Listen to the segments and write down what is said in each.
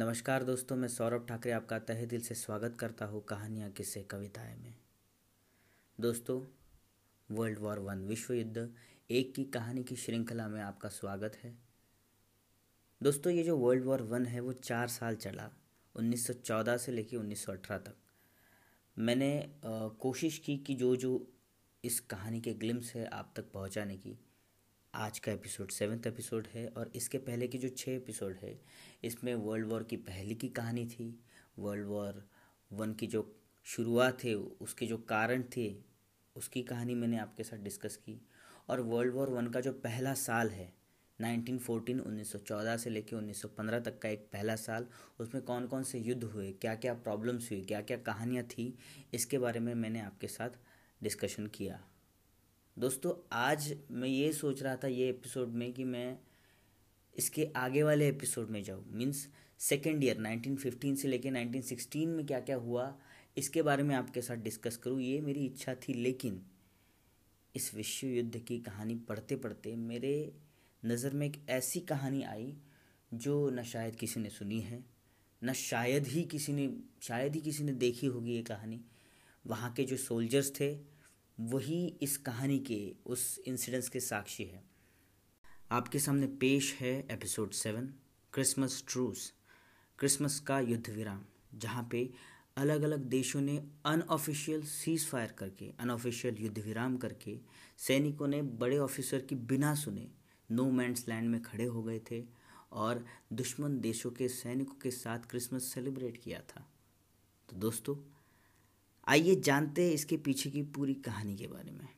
नमस्कार दोस्तों मैं सौरभ ठाकरे आपका तहे दिल से स्वागत करता हूँ कहानियाँ किस्से कविताएँ में। दोस्तों वर्ल्ड वॉर वन विश्व युद्ध एक की कहानी की श्रृंखला में आपका स्वागत है। दोस्तों ये जो वर्ल्ड वॉर वन है वो चार साल चला 1914 से लेकर 1918 तक। मैंने आ, कोशिश की कि जो जो इस कहानी के ग्लिम्स है आप तक पहुँचाने की। आज का एपिसोड सेवन्थ एपिसोड है और इसके पहले के जो छः एपिसोड है, इसमें वर्ल्ड वॉर की पहली की कहानी थी वर्ल्ड वॉर वन की जो शुरुआत है, उसके जो कारण थे, उसकी कहानी मैंने आपके साथ डिस्कस की और वर्ल्ड वॉर वन का जो पहला साल है 1914 1914 से लेकर 1915 तक का एक पहला साल, उसमें कौन कौन से युद्ध हुए क्या क्या प्रॉब्लम्स हुई क्या क्या कहानियाँ थी, इसके बारे में मैंने आपके साथ डिस्कशन किया। दोस्तों, आज मैं ये सोच रहा था ये एपिसोड में कि मैं इसके आगे वाले एपिसोड में जाऊँ। मीन्स सेकेंड ईयर 1915 से लेकर 1916 में क्या क्या हुआ, इसके बारे में आपके साथ डिस्कस करूँ। ये मेरी इच्छा थी, लेकिन इस विश्व युद्ध की कहानी पढ़ते पढ़ते मेरे नज़र में एक ऐसी कहानी आई, जो न शायद किसी ने सुनी है, न शायद ही किसी ने, शायद ही किसी ने देखी होगी ये कहानी। वहाँ के जो सोल्जर्स थे वही इस कहानी के, उस इंसिडेंस के साक्षी है। आपके सामने पेश है episode seven Christmas truce Christmas का युद्ध विराम, जहाँ पे अलग अलग देशों ने अनऑफिशियल सीज फायर करके अनऑफिशियल युद्ध विराम करके, सैनिकों ने, बड़े ऑफिसर की बिना सुने नो मैंस लैंड में खड़े हो गए थे और दुश्मन देशों के सैनिकों के साथ क्रिसमस सेलिब्रेट किया था। तो दोस्तों आइए जानते हैं इसके पीछे की पूरी कहानी के बारे में।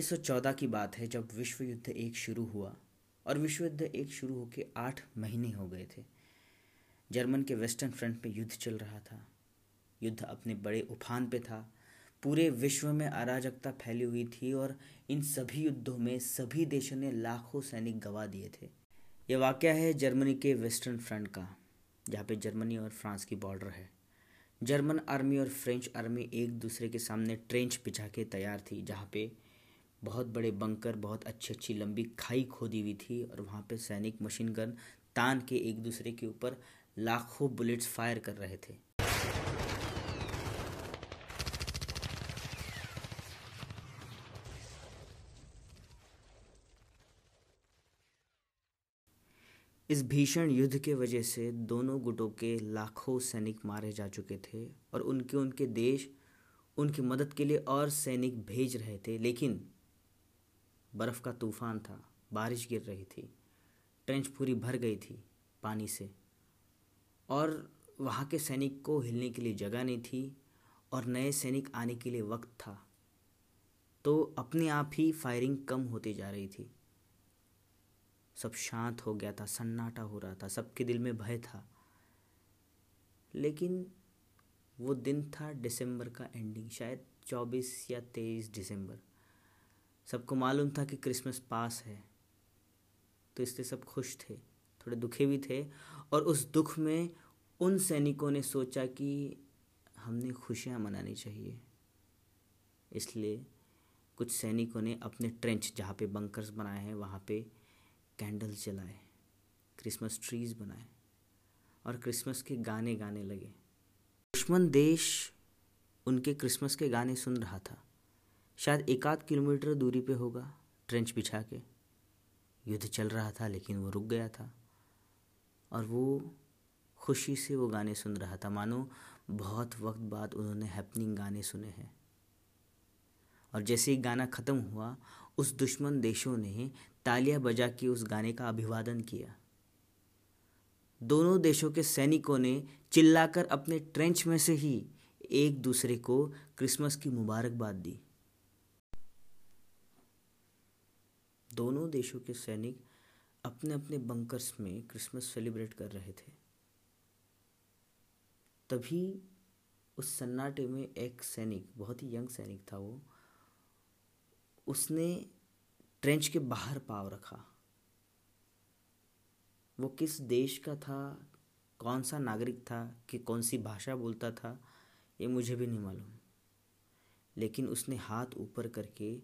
1914 की बात है जब विश्व युद्ध एक शुरू हुआ और विश्व युद्ध एक शुरू होकर आठ महीने हो गए थे। जर्मन के वेस्टर्न फ्रंट पे युद्ध चल रहा था। युद्ध अपने बड़े उफान पे था। पूरे विश्व में अराजकता फैली हुई थी और इन सभी युद्धों में सभी देशों ने लाखों सैनिक गवा दिए थे। यह वाक़ है जर्मनी के वेस्टर्न फ्रंट का, जहाँ पे जर्मनी और फ्रांस की बॉर्डर है। जर्मन आर्मी और फ्रेंच आर्मी एक दूसरे के सामने ट्रेंच बिछा के तैयार थी, जहाँ पे बहुत बड़े बंकर, बहुत अच्छी अच्छी लंबी खाई खोदी हुई थी और वहाँ पे सैनिक मशीन गन तान के एक दूसरे के ऊपर लाखों बुलेट्स फायर कर रहे थे। इस भीषण युद्ध के वजह से दोनों गुटों के लाखों सैनिक मारे जा चुके थे और उनके उनके देश, उनकी मदद के लिए और सैनिक भेज रहे थे। लेकिन बर्फ़ का तूफ़ान था, बारिश गिर रही थी, ट्रेंच पूरी भर गई थी पानी से। और वहाँ के सैनिक को हिलने के लिए जगह नहीं थी और नए सैनिक आने के लिए वक्त था। तो अपने आप ही फायरिंग कम होती जा रही थी। सब शांत हो गया था, सन्नाटा हो रहा था, सबके दिल में भय था। लेकिन वो दिन था दिसंबर का एंडिंग शायद चौबीस या तेईस दिसंबर। सबको मालूम था कि क्रिसमस पास है। तो इसलिए सब खुश थे, थोड़े दुखे भी थे और उस दुख में उन सैनिकों ने सोचा कि हमने खुशियाँ मनानी चाहिए। इसलिए कुछ सैनिकों ने अपने ट्रेंच जहाँ पे बंकर्स बनाए हैं, वहाँ पे कैंडल्स जलाए क्रिसमस ट्रीज बनाए और क्रिसमस के गाने गाने लगे। दुश्मन देश उनके क्रिसमस के गाने सुन रहा था। शायद एक आध किलोमीटर दूरी पे होगा ट्रेंच बिछा के। युद्ध चल रहा था, लेकिन वो रुक गया था। और वो खुशी से वो गाने सुन रहा था। मानो, बहुत वक्त बाद उन्होंने हैपनिंग गाने सुने हैं। और जैसे ही गाना ख़त्म हुआ, उस दुश्मन देशों ने तालियाँ बजा के उस गाने का अभिवादन किया। दोनों देशों के सैनिकों ने चिल्लाकर अपने ट्रेंच में से ही एक दूसरे को क्रिसमस की मुबारकबाद दी। दोनों देशों के सैनिक अपने अपने बंकर्स में क्रिसमस सेलिब्रेट कर रहे थे। तभी उस सन्नाटे में एक सैनिक, बहुत ही यंग सैनिक था वो, उसने ट्रेंच के बाहर पाव रखा। वो किस देश का था कौन सा नागरिक था, कि कौन सी भाषा बोलता था, ये मुझे भी नहीं मालूम। लेकिन उसने हाथ ऊपर करके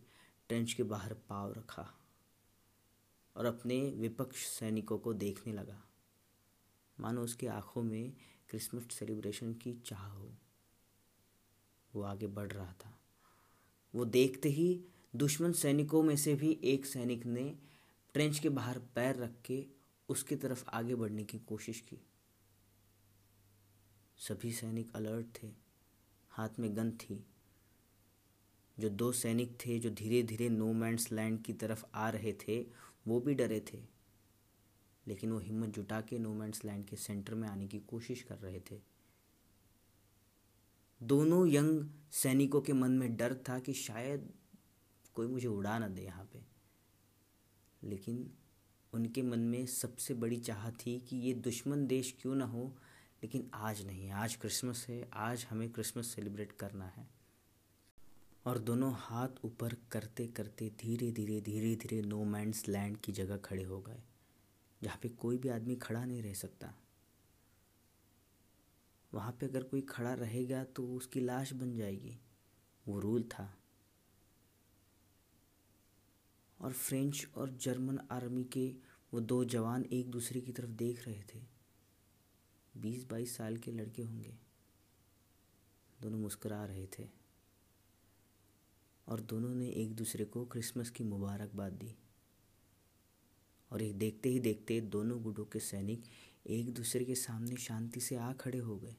ट्रेंच के बाहर पाव रखा। और अपने विपक्ष सैनिकों को देखने लगा। मानो उसकी आँखों में क्रिसमस सेलिब्रेशन की चाह हो। वो आगे बढ़ रहा था। वो देखते ही दुश्मन सैनिकों में से भी एक सैनिक ने ट्रेंच के बाहर पैर रख के उसकी तरफ़ आगे बढ़ने की कोशिश की। सभी सैनिक अलर्ट थे। हाथ में गन थी। जो दो सैनिक थे, जो धीरे धीरे नो मैंस लैंड की तरफ़ आ रहे थे वो भी डरे थे। लेकिन वो हिम्मत जुटा के नो मैंस लैंड के सेंटर में आने की कोशिश कर रहे थे। दोनों यंग सैनिकों के मन में डर था कि शायद कोई मुझे उड़ा ना दे यहाँ पे। लेकिन उनके मन में सबसे बड़ी चाह थी कि ये दुश्मन देश क्यों ना हो, लेकिन आज नहीं, आज क्रिसमस है, आज हमें क्रिसमस सेलिब्रेट करना है। और दोनों हाथ ऊपर करते करते धीरे धीरे धीरे धीरे नो मैंस लैंड की जगह खड़े हो गए, जहाँ पे कोई भी आदमी खड़ा नहीं रह सकता। वहाँ पे अगर कोई खड़ा रहेगा तो उसकी लाश बन जाएगी। वो रूल था। और फ्रेंच और जर्मन आर्मी के वो दो जवान एक दूसरे की तरफ़ देख रहे थे। बीस बाईस साल के लड़के होंगे। दोनों मुस्करा रहे थे। और दोनों ने एक दूसरे को क्रिसमस की मुबारकबाद दी। और एक देखते ही देखते दोनों गुटों के सैनिक एक दूसरे के सामने शांति से आ खड़े हो गए।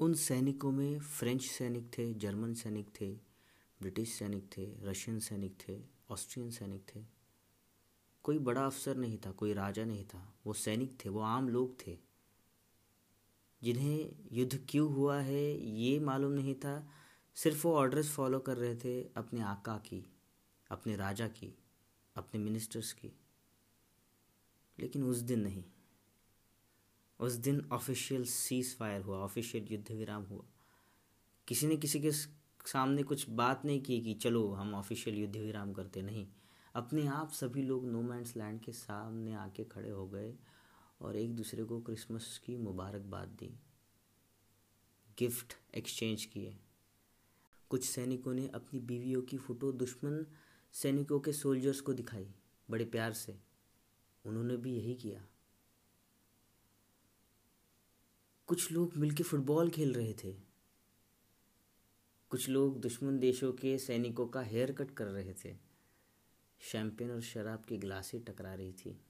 उन सैनिकों में फ्रेंच सैनिक थे, जर्मन सैनिक थे, ब्रिटिश सैनिक थे, रशियन सैनिक थे, ऑस्ट्रियन सैनिक थे। कोई बड़ा अफसर नहीं था, कोई राजा नहीं था। वो सैनिक थे, वो आम लोग थे। जिन्हें युद्ध क्यों हुआ है ये मालूम नहीं था सिर्फ़ वो ऑर्डर्स फॉलो कर रहे थे अपने आका की, अपने राजा की, अपने मिनिस्टर्स की। लेकिन उस दिन नहीं। उस दिन ऑफिशियल सीज फायर हुआ ऑफिशियल युद्ध विराम हुआ। किसी ने किसी के सामने कुछ बात नहीं की कि चलो हम ऑफिशियल युद्ध विराम करते। नहीं। अपने आप सभी लोग नो मैंस लैंड के सामने आके खड़े हो गए और एक दूसरे को क्रिसमस की मुबारकबाद दी। गिफ्ट एक्सचेंज किए। कुछ सैनिकों ने अपनी बीवियों की फ़ोटो दुश्मन सैनिकों के सोल्जर्स को दिखाई, बड़े प्यार से। उन्होंने भी यही किया। कुछ लोग मिलकर फुटबॉल खेल रहे थे। कुछ लोग दुश्मन देशों के सैनिकों का हेयर कट कर रहे थे। शैम्पेन और शराब की गिलासें टकरा रही थी।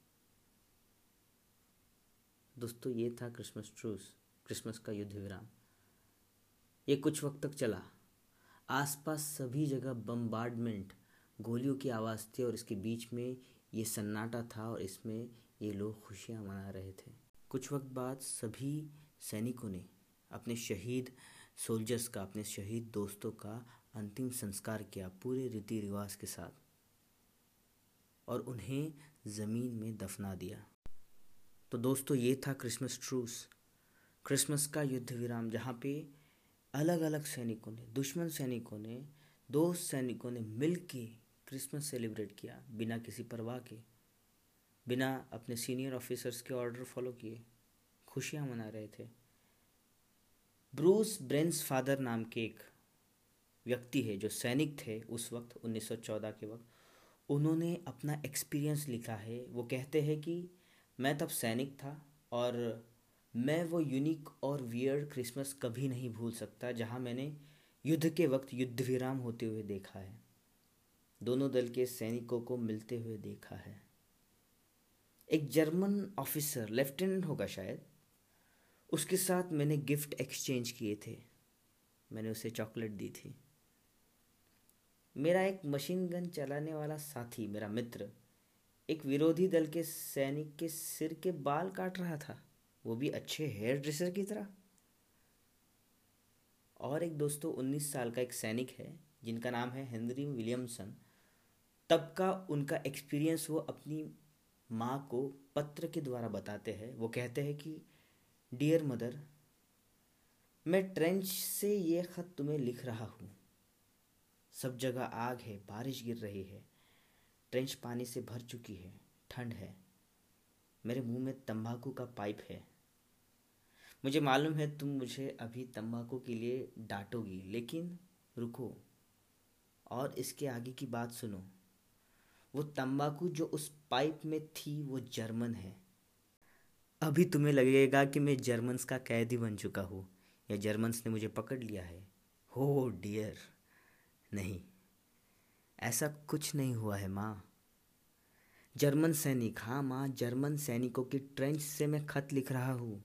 दोस्तों, ये था क्रिसमस ट्रूस, क्रिसमस का युद्ध विराम। ये कुछ वक्त तक चला। आसपास सभी जगह बम्बार्डमेंट गोलियों की आवाज़ थी और इसके बीच में ये सन्नाटा था और इसमें ये लोग खुशियाँ मना रहे थे। कुछ वक्त बाद सभी सैनिकों ने अपने शहीद सोल्जर्स का, अपने शहीद दोस्तों का अंतिम संस्कार किया पूरे रीति रिवाज के साथ और उन्हें ज़मीन में दफना दिया। तो दोस्तों, ये था क्रिसमस ट्रूस क्रिसमस का युद्ध विराम, जहाँ पे अलग अलग सैनिकों ने, दुश्मन सैनिकों ने, दोस्त सैनिकों ने मिल के क्रिसमस सेलिब्रेट किया, बिना किसी परवाह के। बिना अपने सीनियर ऑफिसर्स के ऑर्डर फॉलो किए, खुशियाँ मना रहे थे। ब्रूस ब्रेंस फादर नाम के एक व्यक्ति है जो सैनिक थे उस वक्त 1914 के वक्त। उन्होंने अपना एक्सपीरियंस लिखा है। वो कहते हैं कि मैं तब सैनिक था और मैं वो यूनिक और वियर्ड क्रिसमस कभी नहीं भूल सकता, जहाँ मैंने युद्ध के वक्त युद्ध विराम होते हुए देखा है। दोनों दल के सैनिकों को मिलते हुए देखा है। एक जर्मन ऑफिसर लेफ्टिनेंट होगा शायद। उसके साथ मैंने गिफ्ट एक्सचेंज किए थे। मैंने उसे चॉकलेट दी थी। मेरा एक मशीन गन चलाने वाला साथी, मेरा मित्र, एक विरोधी दल के सैनिक के सिर के बाल काट रहा था। वो भी अच्छे हेयर ड्रेसर की तरह। और एक दोस्तों, उन्नीस साल का एक सैनिक है, जिनका नाम है हेनरी विलियमसन। तब का उनका एक्सपीरियंस वो अपनी माँ को पत्र के द्वारा बताते हैं। वो कहते हैं कि डियर मदर मैं ट्रेंच से ये ख़त तुम्हें लिख रहा हूँ। सब जगह आग है, बारिश गिर रही है। ट्रेंच पानी से भर चुकी है, ठंड है। मेरे मुँह में तंबाकू का पाइप है। मुझे मालूम है तुम मुझे अभी तंबाकू के लिए डांटोगी, लेकिन रुको और इसके आगे की बात सुनो। वो तंबाकू जो उस पाइप में थी, वो जर्मन है। अभी तुम्हें लगेगा कि मैं जर्मन्स का कैदी बन चुका हूँ, या जर्मन्स ने मुझे पकड़ लिया है। हो, डियर, नहीं, ऐसा कुछ नहीं हुआ है, माँ। जर्मन सैनिक हाँ माँ, जर्मन सैनिकों की ट्रेंच से मैं खत लिख रहा हूँ।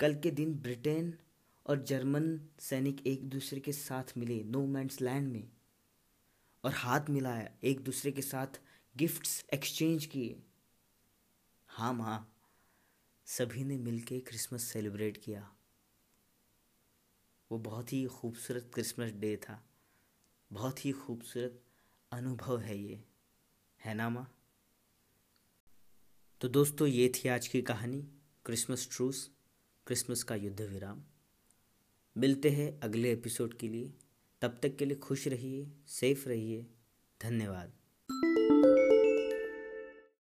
कल के दिन ब्रिटेन और जर्मन सैनिक एक दूसरे के साथ मिले नो मैंस लैंड में और हाथ मिलाया, एक दूसरे के साथ गिफ्ट्स एक्सचेंज किए। हाँ माँ, सभी ने मिलके क्रिसमस सेलिब्रेट किया। वो बहुत ही खूबसूरत क्रिसमस डे था। बहुत ही खूबसूरत अनुभव है ये। है ना माँ? तो दोस्तों, ये थी आज की कहानी, क्रिसमस ट्रूस। क्रिसमस का युद्ध विराम। मिलते हैं अगले एपिसोड के लिए। तब तक के लिए खुश रहिए, सेफ़ रहिए। धन्यवाद।